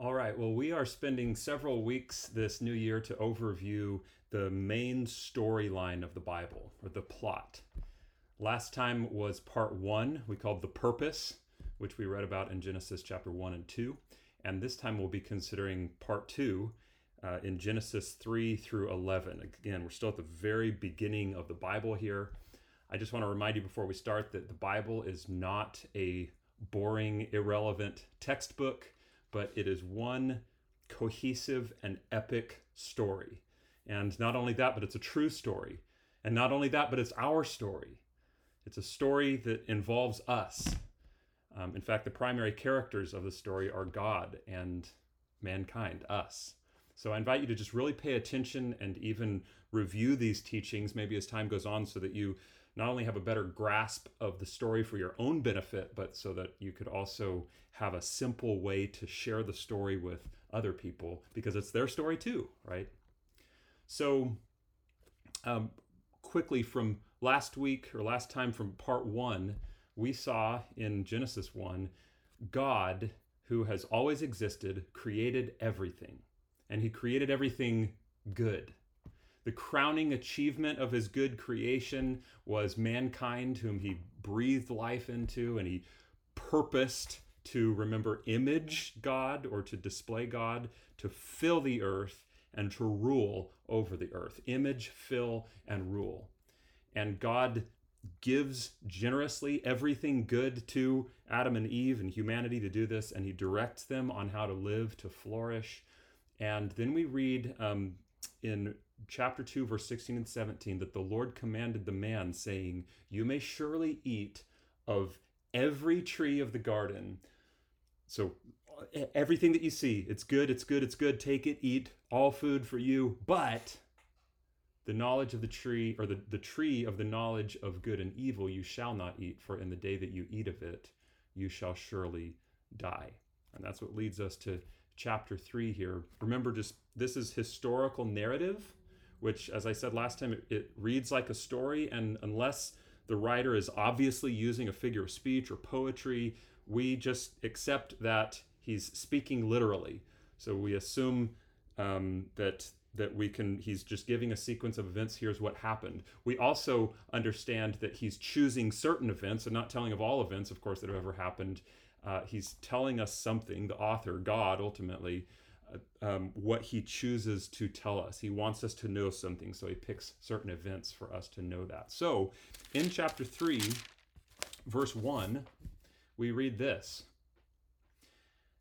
All right. Well, we are spending several weeks this new year to overview the main storyline of the Bible or the plot. Last time was part one, we called The Purpose, which we read about in Genesis chapter 1 and 2. And this time we'll be considering part two uh, in Genesis 3 through 11. Again, we're still at the very beginning of the Bible here. I just want to remind you before we start that the Bible is not a boring, irrelevant textbook, but it is one cohesive and epic story. And not only that, but it's a true story. And not only that, but it's our story. It's a story that involves us. Um, in fact, the primary characters of the story are God and mankind, us. So I invite you to just really pay attention and even review these teachings maybe as time goes on so that you not only have a better grasp of the story for your own benefit, but so that you could also have a simple way to share the story with other people because it's their story too, right? So, um, quickly from last week or last time from part one, we saw in Genesis 1 God, who has always existed, created everything. And he created everything good. The crowning achievement of his good creation was mankind, whom he breathed life into, and he purposed to remember image God or to display God, to fill the earth and to rule over the earth. Image, fill, and rule. And God gives generously everything good to Adam and Eve and humanity to do this, and he directs them on how to live, to flourish. And then we read um, in chapter 2, verse 16 and 17, that the Lord commanded the man, saying, You may surely eat of every tree of the garden. So, everything that you see, it's good, it's good, it's good. Take it, eat, all food for you. But the knowledge of the tree, or the, the tree of the knowledge of good and evil, you shall not eat, for in the day that you eat of it, you shall surely die. And that's what leads us to chapter 3 here. Remember, just this is historical narrative which, as I said last time, it, it reads like a story. And unless the writer is obviously using a figure of speech or poetry, we just accept that he's speaking literally. So we assume um, that that we can he's just giving a sequence of events here's what happened we also understand that he's choosing certain events and not telling of all events of course that have ever happened uh, he's telling us something the author god ultimately um, what he chooses to tell us. He wants us to know something, so he picks certain events for us to know that. So in chapter 3, verse 1, we read this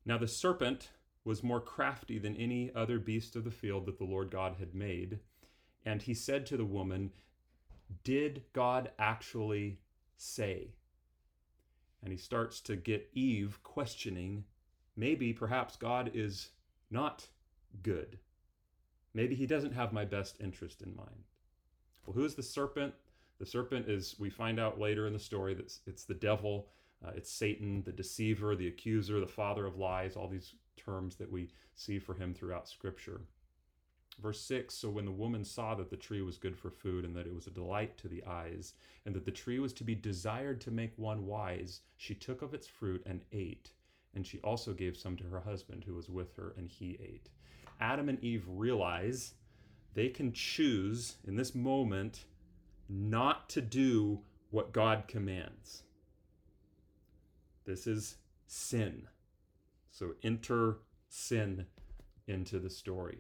Now the serpent was more crafty than any other beast of the field that the Lord God had made. And he said to the woman, Did God actually say? And he starts to get Eve questioning maybe, perhaps God is not good. Maybe he doesn't have my best interest in mind. Well, who is the serpent? The serpent is, we find out later in the story that it's the devil, uh, it's Satan, the deceiver, the accuser, the father of lies, all these terms that we see for him throughout Scripture. Verse 6 So when the woman saw that the tree was good for food, and that it was a delight to the eyes, and that the tree was to be desired to make one wise, she took of its fruit and ate and she also gave some to her husband who was with her, and he ate. Adam and Eve realize they can choose in this moment not to do what God commands. This is sin. So enter sin into the story.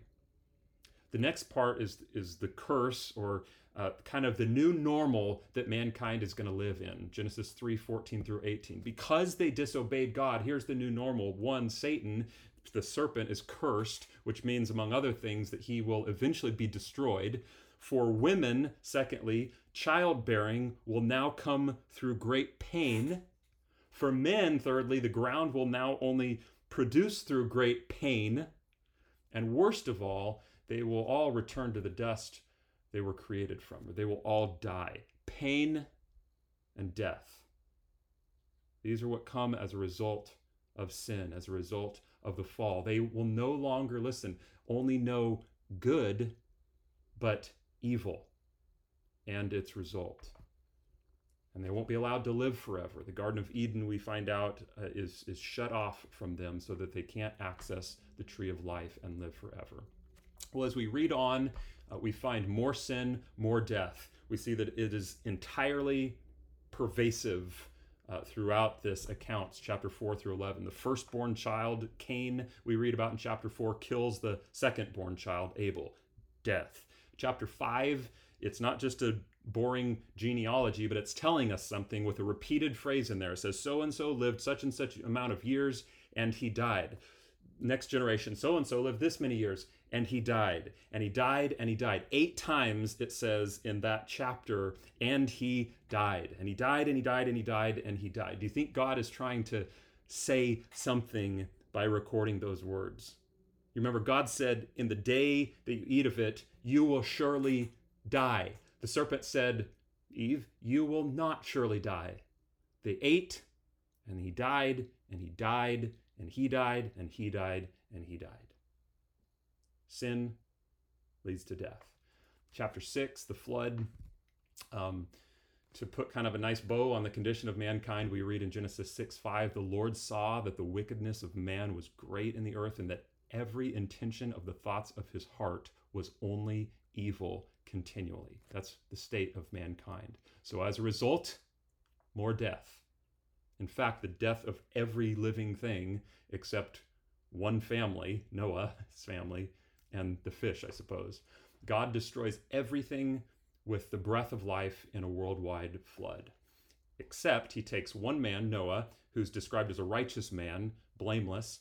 The next part is is the curse or uh, kind of the new normal that mankind is going to live in. Genesis 3 14 through 18. Because they disobeyed God, here's the new normal. One, Satan, the serpent, is cursed, which means, among other things, that he will eventually be destroyed. For women, secondly, childbearing will now come through great pain. For men, thirdly, the ground will now only produce through great pain. And worst of all, they will all return to the dust they were created from, or they will all die. Pain and death. These are what come as a result of sin, as a result of the fall. They will no longer, listen, only know good, but evil and its result. and they won't be allowed to live forever. The Garden of Eden, we find out, uh, is, is shut off from them so that they can't access the tree of life and live forever. Well, as we read on, uh, we find more sin, more death. We see that it is entirely pervasive uh, throughout this account, chapter 4 through 11. The firstborn child, Cain, we read about in chapter 4, kills the secondborn child, Abel. Death. Chapter 5, it's not just a boring genealogy, but it's telling us something with a repeated phrase in there. It says, So and so lived such and such amount of years and he died. Next generation, so and so lived this many years and he died. And he died and he died. Eight times it says in that chapter, and he died. And he died and he died and he died and he died. Do you think God is trying to say something by recording those words? You remember, God said, In the day that you eat of it, you will surely die. The serpent said, Eve, you will not surely die. They ate, and he died, and he died, and he died, and he died, and he died. Sin leads to death. Chapter 6, the flood. Um, to put kind of a nice bow on the condition of mankind, we read in Genesis 6 5, the Lord saw that the wickedness of man was great in the earth, and that every intention of the thoughts of his heart was only evil continually. That's the state of mankind. So, as a result, more death. In fact, the death of every living thing except one family, Noah's family, and the fish, I suppose. God destroys everything with the breath of life in a worldwide flood. Except he takes one man, Noah, who's described as a righteous man, blameless,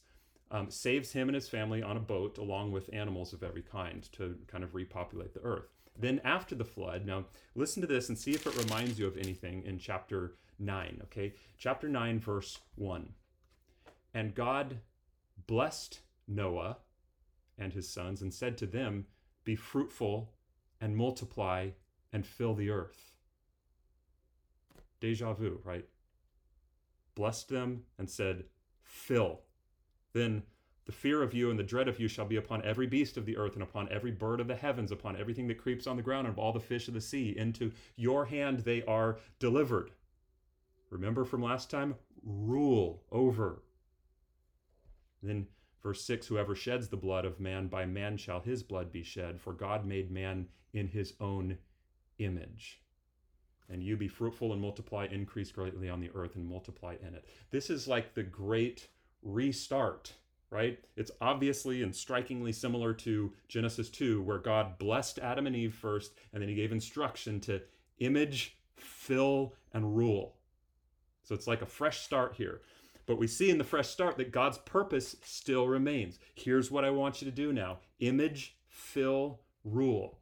um, saves him and his family on a boat along with animals of every kind to kind of repopulate the earth. Then after the flood, now listen to this and see if it reminds you of anything in chapter 9, okay? Chapter 9, verse 1. And God blessed Noah and his sons and said to them, Be fruitful and multiply and fill the earth. Deja vu, right? Blessed them and said, Fill. Then the fear of you and the dread of you shall be upon every beast of the earth and upon every bird of the heavens, upon everything that creeps on the ground, and of all the fish of the sea. Into your hand they are delivered. Remember from last time? Rule over. Then verse 6 Whoever sheds the blood of man, by man shall his blood be shed, for God made man in his own image. And you be fruitful and multiply, increase greatly on the earth and multiply in it. This is like the great restart right? It's obviously and strikingly similar to Genesis 2, where God blessed Adam and Eve first, and then he gave instruction to image, fill, and rule. So it's like a fresh start here. But we see in the fresh start that God's purpose still remains. Here's what I want you to do now image, fill, rule.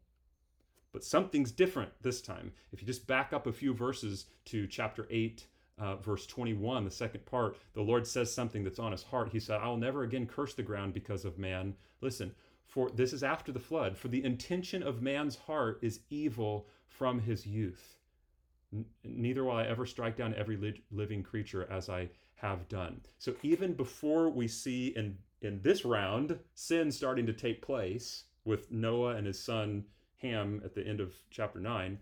But something's different this time. If you just back up a few verses to chapter 8 uh, verse 21, the second part, the Lord says something that's on his heart. He said, I'll never again curse the ground because of man. Listen, for this is after the flood. For the intention of man's heart is evil from his youth. N- neither will I ever strike down every li- living creature as I have done. So even before we see in, in this round sin starting to take place with Noah and his son Ham at the end of chapter 9,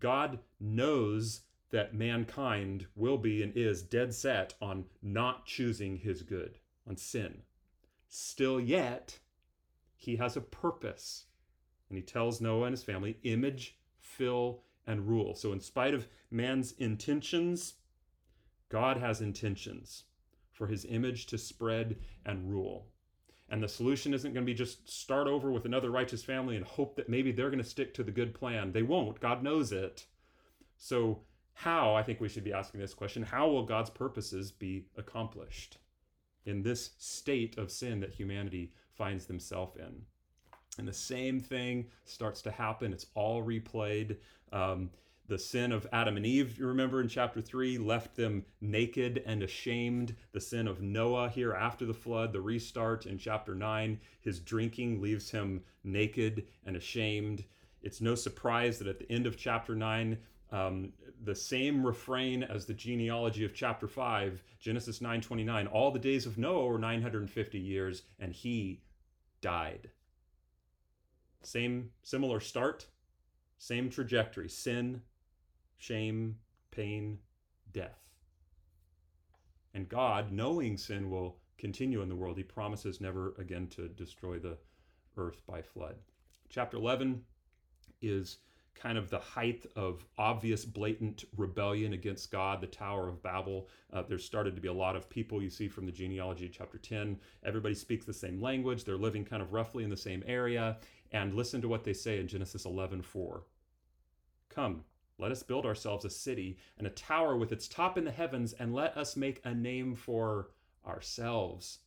God knows that mankind will be and is dead set on not choosing his good, on sin. Still yet, he has a purpose. And he tells Noah and his family, image, fill, and rule. So, in spite of man's intentions, God has intentions for his image to spread and rule. And the solution isn't going to be just start over with another righteous family and hope that maybe they're going to stick to the good plan. They won't. God knows it. So how, I think we should be asking this question how will God's purposes be accomplished in this state of sin that humanity finds themselves in? And the same thing starts to happen. It's all replayed. Um, the sin of Adam and Eve, you remember in chapter 3, left them naked and ashamed. The sin of Noah here after the flood, the restart in chapter 9, his drinking leaves him naked and ashamed. It's no surprise that at the end of chapter 9, um, the same refrain as the genealogy of chapter 5 genesis 9.29 all the days of noah were 950 years and he died same similar start same trajectory sin shame pain, death. And God, knowing sin will continue in the world, he promises never again to destroy the earth by flood. Chapter 11 is kind of the height of obvious, blatant rebellion against God, the Tower of Babel. Uh, started to be a lot of people you see from the genealogy, chapter 10. Everybody speaks the same language. They're living kind of roughly in the same area. And listen to what they say in Genesis 11 4. Come, let us build ourselves a city and a tower with its top in the heavens, and let us make a name for ourselves,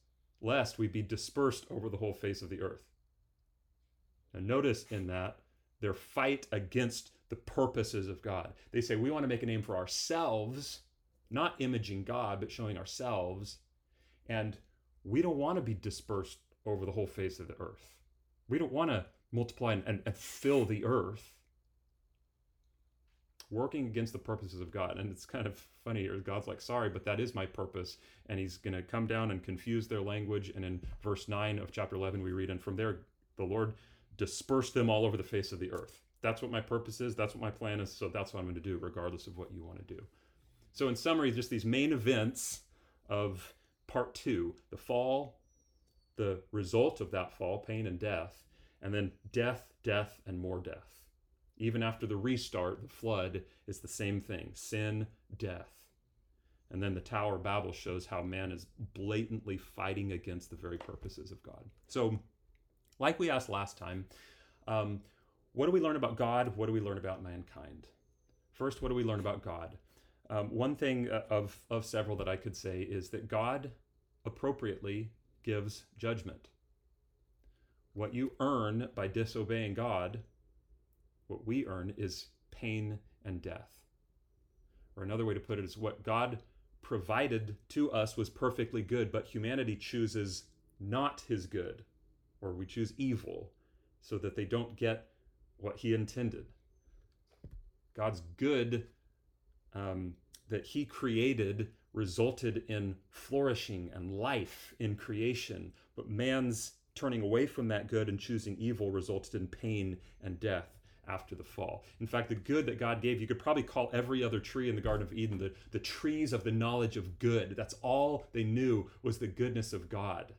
lest we be dispersed over the whole face of the earth. And notice in that their fight against the purposes of God. They say, we want to make a name for ourselves, not imaging God, but showing ourselves. And we don't want to be dispersed over the whole face of the earth. We don't want to multiply and, and, and fill the earth. Working against the purposes of God. And it's kind of funny here. God's like, sorry, but that is my purpose. And he's going to come down and confuse their language. And in verse 9 of chapter 11, we read, And from there, the Lord disperse them all over the face of the earth. That's what my purpose is. That's what my plan is. So that's what I'm going to do, regardless of what you want to do. So, in summary, just these main events of part two the fall, the result of that fall, pain and death, and then death, death, and more death. Even after the restart, the flood is the same thing sin, death. And then the Tower of Babel shows how man is blatantly fighting against the very purposes of God. So, like we asked last time, um, what do we learn about God? What do we learn about mankind? First, what do we learn about God? Um, one thing uh, of, of several that I could say is that God appropriately gives judgment. What you earn by disobeying God, what we earn, is pain and death. Or another way to put it is what God provided to us was perfectly good, but humanity chooses not his good or we choose evil so that they don't get what he intended. God's good um, that he created resulted in flourishing and life in creation, but man's turning away from that good and choosing evil resulted in pain and death after the fall. In fact, the good that God gave, you could probably call every other tree in the Garden of Eden the, the trees of the knowledge of good. That's all they knew was the goodness of God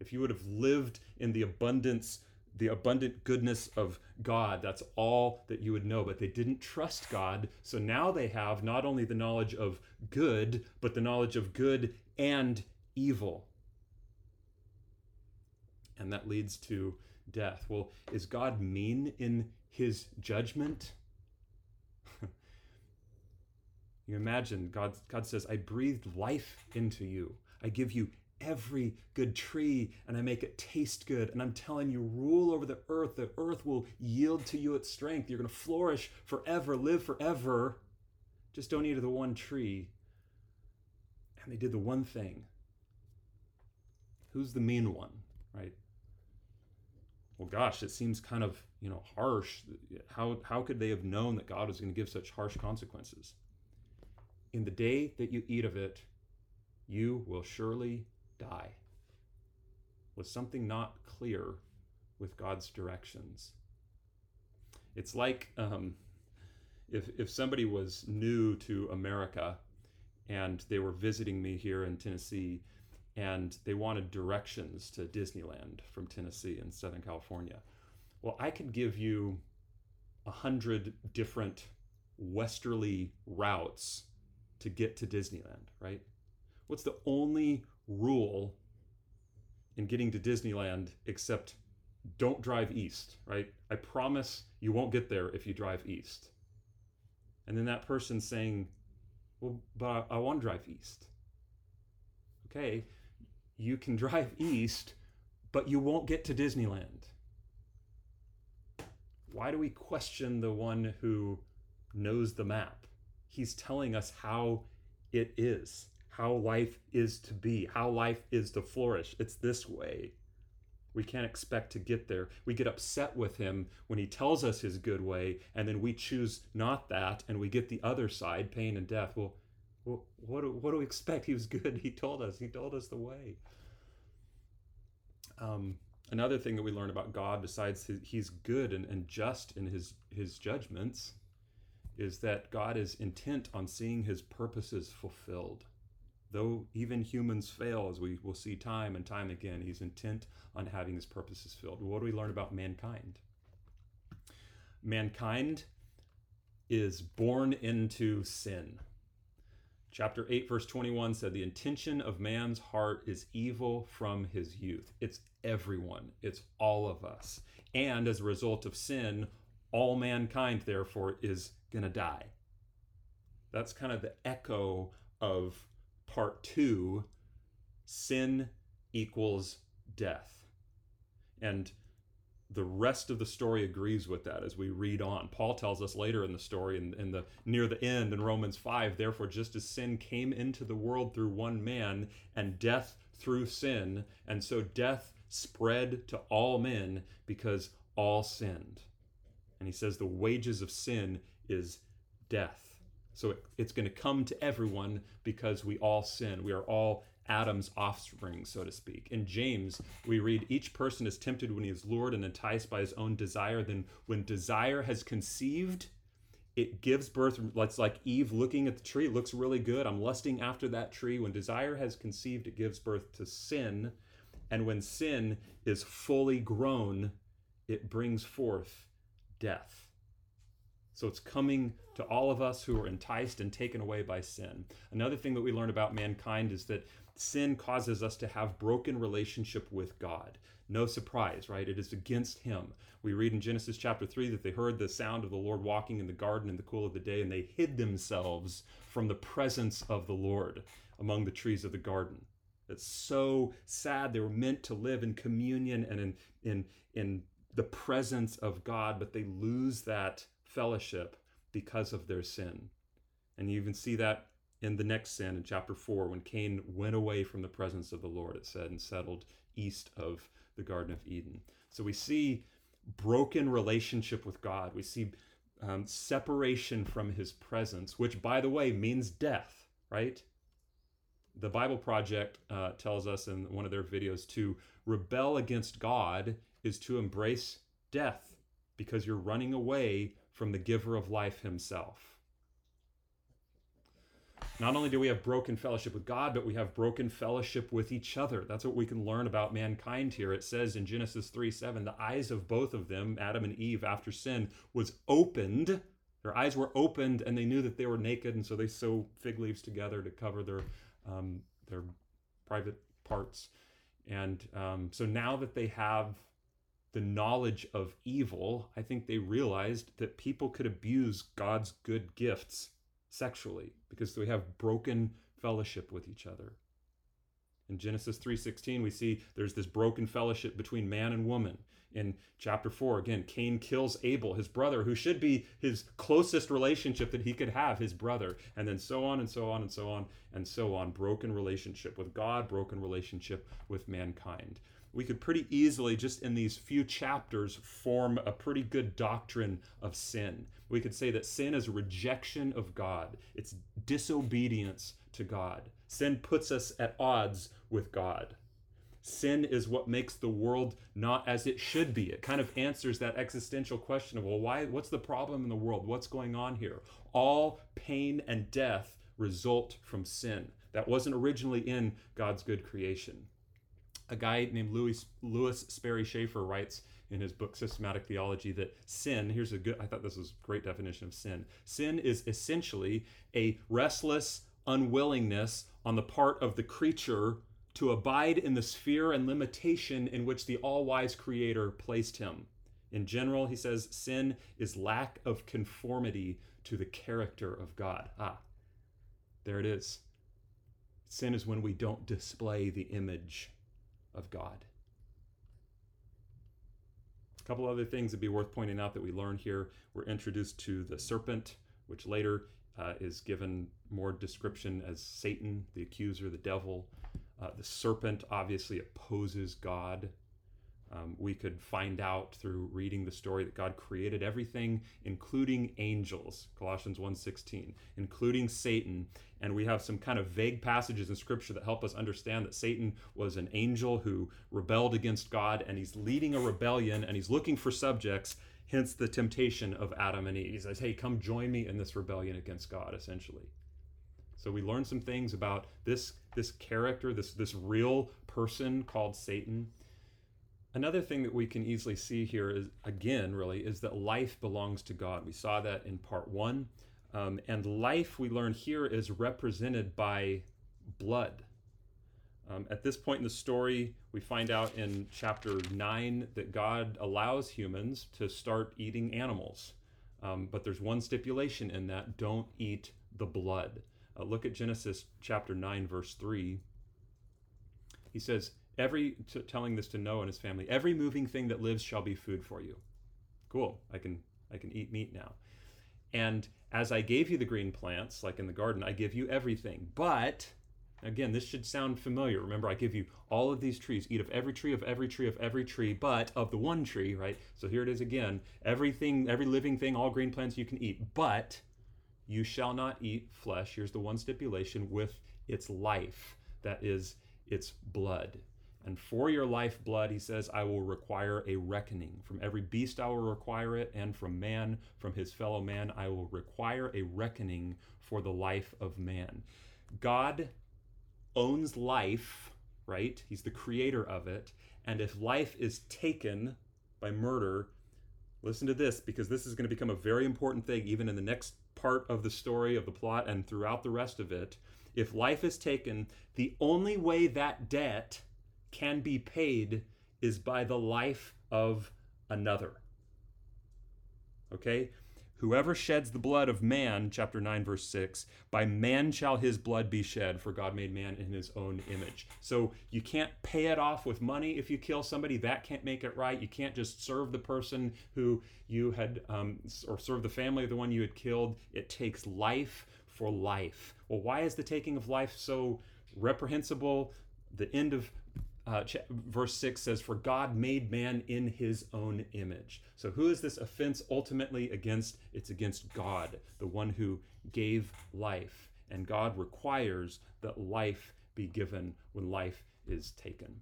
if you would have lived in the abundance, the abundant goodness of God, that's all that you would know. But they didn't trust God. So now they have not only the knowledge of good, but the knowledge of good and evil. And that leads to death. Well, is God mean in his judgment? you imagine God, God says, I breathed life into you. I give you every good tree and I make it taste good. And I'm telling you, rule over the earth. The earth will yield to you its strength. You're going to flourish forever, live forever. Just don't eat of the one tree. And they did the one thing. Who's the mean one? Well, gosh, it seems kind of, you know, harsh. How, how could they have known that God was going to give such harsh consequences? In the day that you eat of it, you will surely die? Was something not clear with God's directions? It's like um, if, if somebody was new to America and they were visiting me here in Tennessee and they wanted directions to Disneyland from Tennessee in Southern California. Well, I could give you a hundred different westerly routes to get to Disneyland, right? What's the only rule in getting to Disneyland except don't drive east, right? I promise you won't get there if you drive east. And then that person saying, well, but I, I want to drive east. Okay, you can drive east, but you won't get to Disneyland. Why do we question the one who knows the map? He's telling us how it is how life is to be, how life is to flourish. It's this way. We can't expect to get there. We get upset with him when he tells us his good way, and then we choose not that, and we get the other side, pain and death. Well, well what, do, what do we expect? He was good. He told us. He told us the way. Um, another thing that we learn about God, besides his, he's good and, and just in his, his judgments, is that God is intent on seeing his purposes fulfilled. Though even humans fail, as we will see time and time again, he's intent on having his purposes filled. What do we learn about mankind? Mankind is born into sin. Chapter 8, verse 21 said, The intention of man's heart is evil from his youth. It's everyone, it's all of us. And as a result of sin, all mankind, therefore, is going to die. That's kind of the echo of part two sin equals death. And the rest of the story agrees with that as we read on. Paul tells us later in the story, in, in, the near the end in Romans 5, therefore, just as sin came into the world through one man, and death through sin, and so death spread to all men because all sinned. And he says the wages of sin is death. So it, it's going to come to everyone because we all sin. We are all Adam's offspring, so to speak. In James, we read, Each person is tempted when he is lured and enticed by his own desire. Then, when desire has conceived, it gives birth. It's like Eve looking at the tree, looks really good. I'm lusting after that tree. When desire has conceived, it gives birth to sin. And when sin is fully grown, it brings forth death. So it's coming to all of us who are enticed and taken away by sin. Another thing that we learn about mankind is that sin causes us to have broken relationship with God. No surprise, right? It is against him. We read in Genesis chapter 3 that they heard the sound of the Lord walking in the garden in the cool of the day and they hid themselves from the presence of the Lord among the trees of the garden. That's so sad. They were meant to live in communion and in in in the presence of God, but they lose that fellowship because of their sin. And you even see that in the next sin in chapter 4 when Cain went away from the presence of the Lord, it said, and settled east of the Garden of Eden. So we see broken relationship with God. We see um, separation from his presence, which, by the way, means death, right? The Bible Project uh, tells us in one of their videos to rebel against God is to embrace death because you're running away from the giver of life himself. Not only do we have broken fellowship with God, but we have broken fellowship with each other. That's what we can learn about mankind here. It says in Genesis 3 7, the eyes of both of them, Adam and Eve, after sin, was opened. Their eyes were opened and they knew that they were naked, and so they sew fig leaves together to cover their, um, their private parts. And um, so now that they have the knowledge of evil, I think they realized that people could abuse God's good gifts sexually because we have broken fellowship with each other. In Genesis 3:16 we see there's this broken fellowship between man and woman. In chapter 4 again Cain kills Abel, his brother who should be his closest relationship that he could have, his brother. And then so on and so on and so on and so on broken relationship with God, broken relationship with mankind we could pretty easily, just in these few chapters, form a pretty good doctrine of sin. We could say that sin is rejection of God, it's disobedience to God. Sin puts us at odds with God. Sin is what makes the world not as it should be. It kind of answers that existential question of, well, why, what's the problem in the world? What's going on here? All pain and death result from sin. That wasn't originally in God's good creation a guy named Louis Lewis Sperry Chafer writes in his book Systematic Theology that sin, here's a good I thought this was great definition of sin. Sin is essentially a restless unwillingness on the part of the creature to abide in the sphere and limitation in which the all-wise creator placed him. In general, he says sin is lack of conformity to the character of God. Ah, there it is. Sin is when we don't display the image of God. A couple other things that'd be worth pointing out that we learn here. We're introduced to the serpent, which later uh, is given more description as Satan, the accuser, the devil. Uh, the serpent obviously opposes God. Um, we could find out through reading the story that God created everything, including angels, Colossians 1:16, including Satan. And we have some kind of vague passages in Scripture that help us understand that Satan was an angel who rebelled against God, and he's leading a rebellion, and he's looking for subjects. Hence the temptation of Adam and Eve. He says, Hey, come join me in this rebellion against God, essentially. So we learn some things about this this character, this this real person called Satan. Another thing that we can easily see here is again, really, is that life belongs to God. We saw that in part one. Um, and life, we learn here, is represented by blood. Um, at this point in the story, we find out in chapter 9 that God allows humans to start eating animals. Um, but there's one stipulation in that don't eat the blood. Uh, look at Genesis chapter 9, verse 3. He says, every t- telling this to Noah and his family, every moving thing that lives shall be food for you. Cool. I can I can eat meat now. And as I gave you the green plants, like in the garden, I give you everything. But Again, this should sound familiar. Remember, I give you all of these trees. Eat of every tree, of every tree, of every tree, but of the one tree, right? So here it is again. Everything, every living thing, all green plants you can eat, but you shall not eat flesh. Here's the one stipulation with its life, that is, its blood. And for your life blood, he says, I will require a reckoning. From every beast I will require it, and from man, from his fellow man, I will require a reckoning for the life of man. God owns life, right? He's the creator of it. And if life is taken by murder, listen to this because this is going to become a very important thing even in the next part of the story of the plot and throughout the rest of it. If life is taken, the only way that debt can be paid is by the life of another. Okay? Whoever sheds the blood of man, chapter 9, verse 6, by man shall his blood be shed, for God made man in his own image. So you can't pay it off with money if you kill somebody. That can't make it right. You can't just serve the person who you had, um, or serve the family of the one you had killed. It takes life for life. Well, why is the taking of life so reprehensible? The end of uh, verse 6 says, For God made man in his own image. So, who is this offense ultimately against? It's against God, the one who gave life. And God requires that life be given when life is taken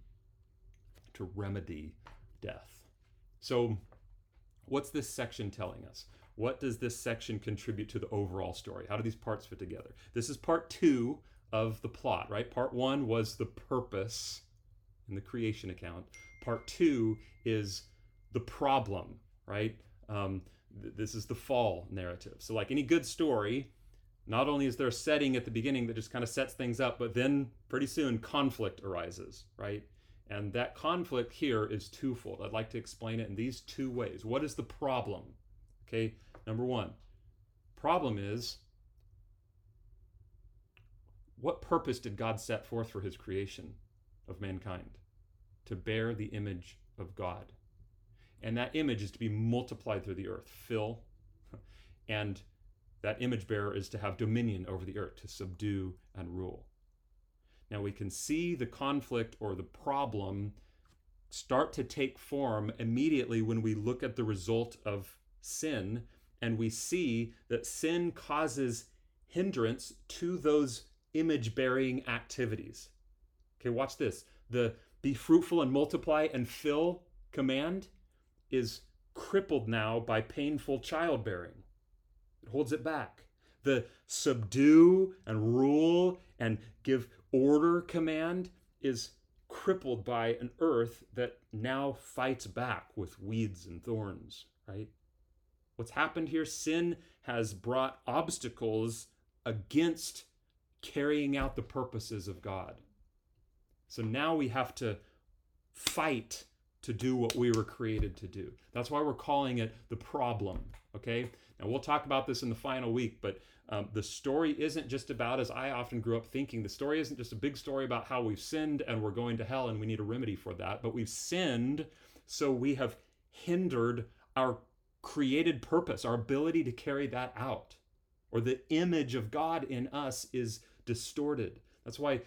to remedy death. So, what's this section telling us? What does this section contribute to the overall story? How do these parts fit together? This is part two of the plot, right? Part one was the purpose in the creation account. Part two is the problem, right? Um, th- this is the fall narrative. So, like any good story, not only is there a setting at the beginning that just kind of sets things up, but then pretty soon conflict arises, right? And that conflict here is twofold. I'd like to explain it in these two ways. What is the problem? Okay, number one, problem is what purpose did God set forth for his creation of mankind? to bear the image of God. And that image is to be multiplied through the earth, fill, and that image bearer is to have dominion over the earth, to subdue and rule. Now we can see the conflict or the problem start to take form immediately when we look at the result of sin and we see that sin causes hindrance to those image bearing activities. Okay, watch this. The be fruitful and multiply and fill command is crippled now by painful childbearing. It holds it back. The subdue and rule and give order command is crippled by an earth that now fights back with weeds and thorns, right? What's happened here? Sin has brought obstacles against carrying out the purposes of God. So now we have to fight to do what we were created to do. That's why we're calling it the problem. Okay. Now we'll talk about this in the final week, but um, the story isn't just about, as I often grew up thinking, the story isn't just a big story about how we've sinned and we're going to hell and we need a remedy for that, but we've sinned so we have hindered our created purpose, our ability to carry that out, or the image of God in us is distorted. That's why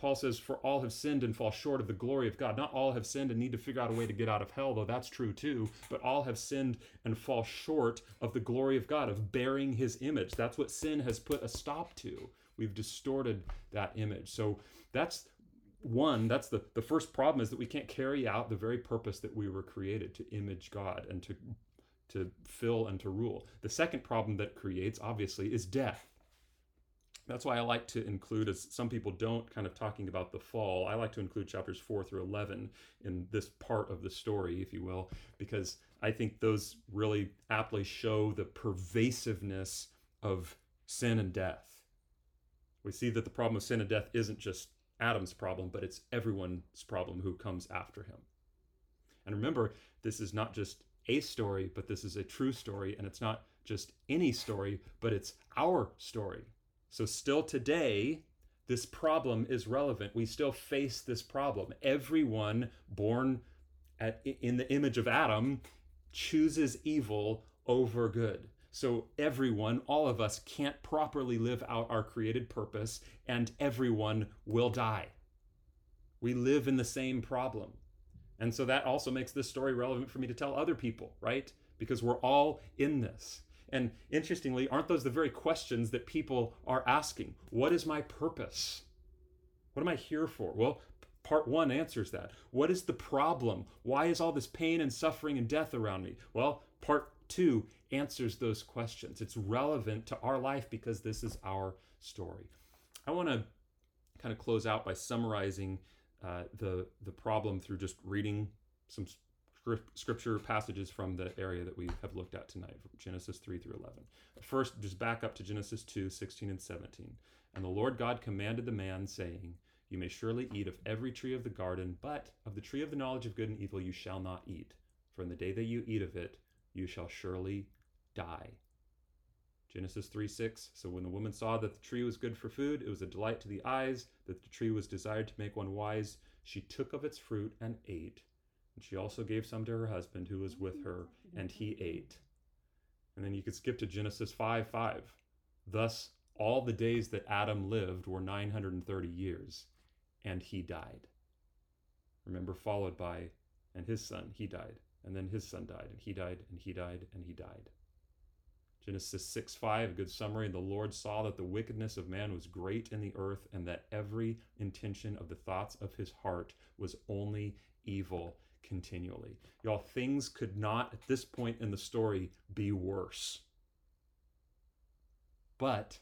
Paul says, For all have sinned and fall short of the glory of God. Not all have sinned and need to figure out a way to get out of hell, though that's true too, but all have sinned and fall short of the glory of God, of bearing his image. That's what sin has put a stop to. We've distorted that image. So that's one, that's the, the first problem is that we can't carry out the very purpose that we were created to image God and to to fill and to rule. The second problem that creates, obviously, is death. That's why I like to include, as some people don't, kind of talking about the fall. I like to include chapters 4 through 11 in this part of the story, if you will, because I think those really aptly show the pervasiveness of sin and death. We see that the problem of sin and death isn't just Adam's problem, but it's everyone's problem who comes after him. And remember, this is not just a story, but this is a true story. And it's not just any story, but it's our story. So, still today, this problem is relevant. We still face this problem. Everyone born at, in the image of Adam chooses evil over good. So, everyone, all of us, can't properly live out our created purpose, and everyone will die. We live in the same problem. And so that also makes this story relevant for me to tell other people, right? Because we're all in this. And interestingly, aren't those the very questions that people are asking? What is my purpose? What am I here for? Well, part one answers that. What is the problem? Why is all this pain and suffering and death around me? Well, part two answers those questions. It's relevant to our life because this is our story. I want to kind of close out by summarizing uh, the the problem through just reading some scripture passages from the area that we have looked at tonight, from Genesis 3 through 11. First, just back up to Genesis 2 16 and 17. And the Lord God commanded the man, saying, You may surely eat of every tree of the garden, but of the tree of the knowledge of good and evil you shall not eat. For in the day that you eat of it, you shall surely die. Genesis 3 6. So when the woman saw that the tree was good for food, it was a delight to the eyes, that the tree was desired to make one wise, she took of its fruit and ate. And she also gave some to her husband who was with her, and he ate. And then you could skip to Genesis 5 5. Thus, all the days that Adam lived were 930 years, and he died. Remember, followed by, and his son, he died. And then his son died, and he died, and he died, and he died. Genesis 6 5, a good summary. The Lord saw that the wickedness of man was great in the earth, and that every intention of the thoughts of his heart was only evil continually. Y'all, things could not, at this point in the story, be worse. But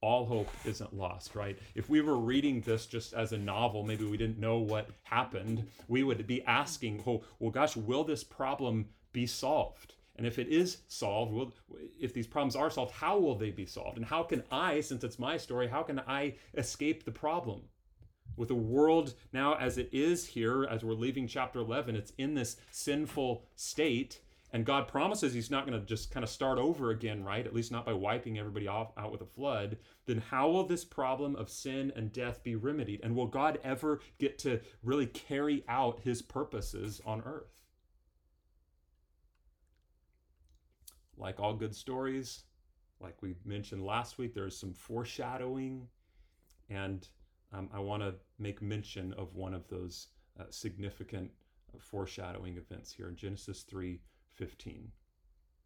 all hope isn't lost, right? If we were reading this just as a novel, maybe we didn't know what happened, we would be asking, oh, well gosh, will this problem be solved? And if it is solved, will, if these problems are solved, how will they be solved? And how can I, since it's my story, how can I escape the problem? With the world now as it is here, as we're leaving chapter 11, it's in this sinful state. And God promises He's not going to just kind of start over again, right? At least not by wiping everybody off out with a flood. Then how will this problem of sin and death be remedied? And will God ever get to really carry out His purposes on earth? like all good stories, like we mentioned last week, there's some foreshadowing. And um, I want to make mention of one of those uh, significant uh, foreshadowing events here in Genesis 3 15.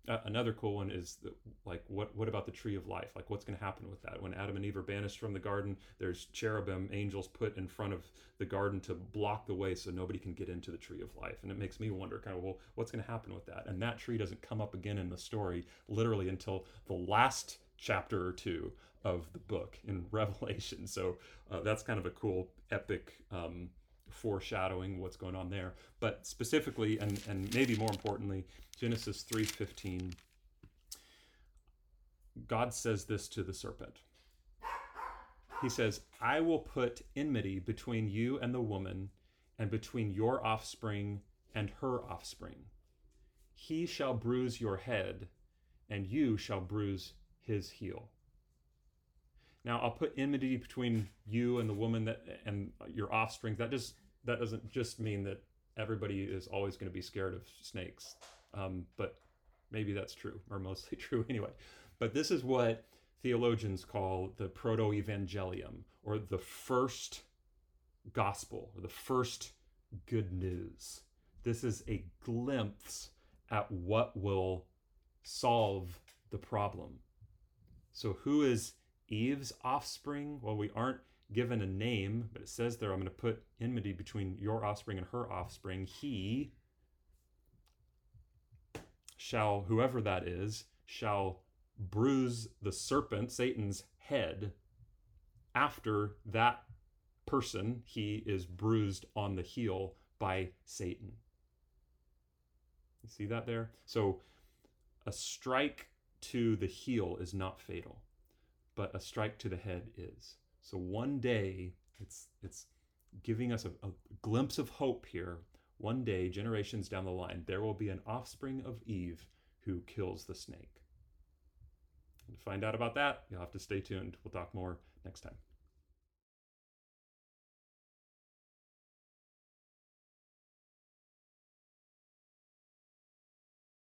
Uh, another cool one is that, like what what about the tree of life? Like what's going to happen with that? When Adam and Eve are banished from the garden, there's cherubim angels put in front of the garden to block the way so nobody can get into the tree of life. And it makes me wonder kind of well what's going to happen with that? And that tree doesn't come up again in the story literally until the last chapter or two of the book in Revelation. So uh, that's kind of a cool epic um, foreshadowing what's going on there. But specifically, and, and maybe more importantly, Genesis 3.15, God says this to the serpent. He says, I will put enmity between you and the woman, and between your offspring and her offspring. He shall bruise your head, and you shall bruise his heel. Now I'll put enmity between you and the woman that and your offspring. That just that doesn't just mean that everybody is always going to be scared of snakes, um, but maybe that's true or mostly true anyway. But this is what theologians call the proto-evangelium or the first gospel or the first good news. This is a glimpse at what will solve the problem. So, who is Eve's offspring? Well, we aren't given a name, but it says there, I'm going to put enmity between your offspring and her offspring. He shall, whoever that is, shall bruise the serpent, Satan's head, after that person, he is bruised on the heel by Satan. You see that there? So a strike to the heel is not fatal, but a strike to the head is. So one day, it's it's giving us a, a glimpse of hope here. One day, generations down the line, there will be an offspring of Eve who kills the snake. And to find out about that, you'll have to stay tuned. We'll talk more next time.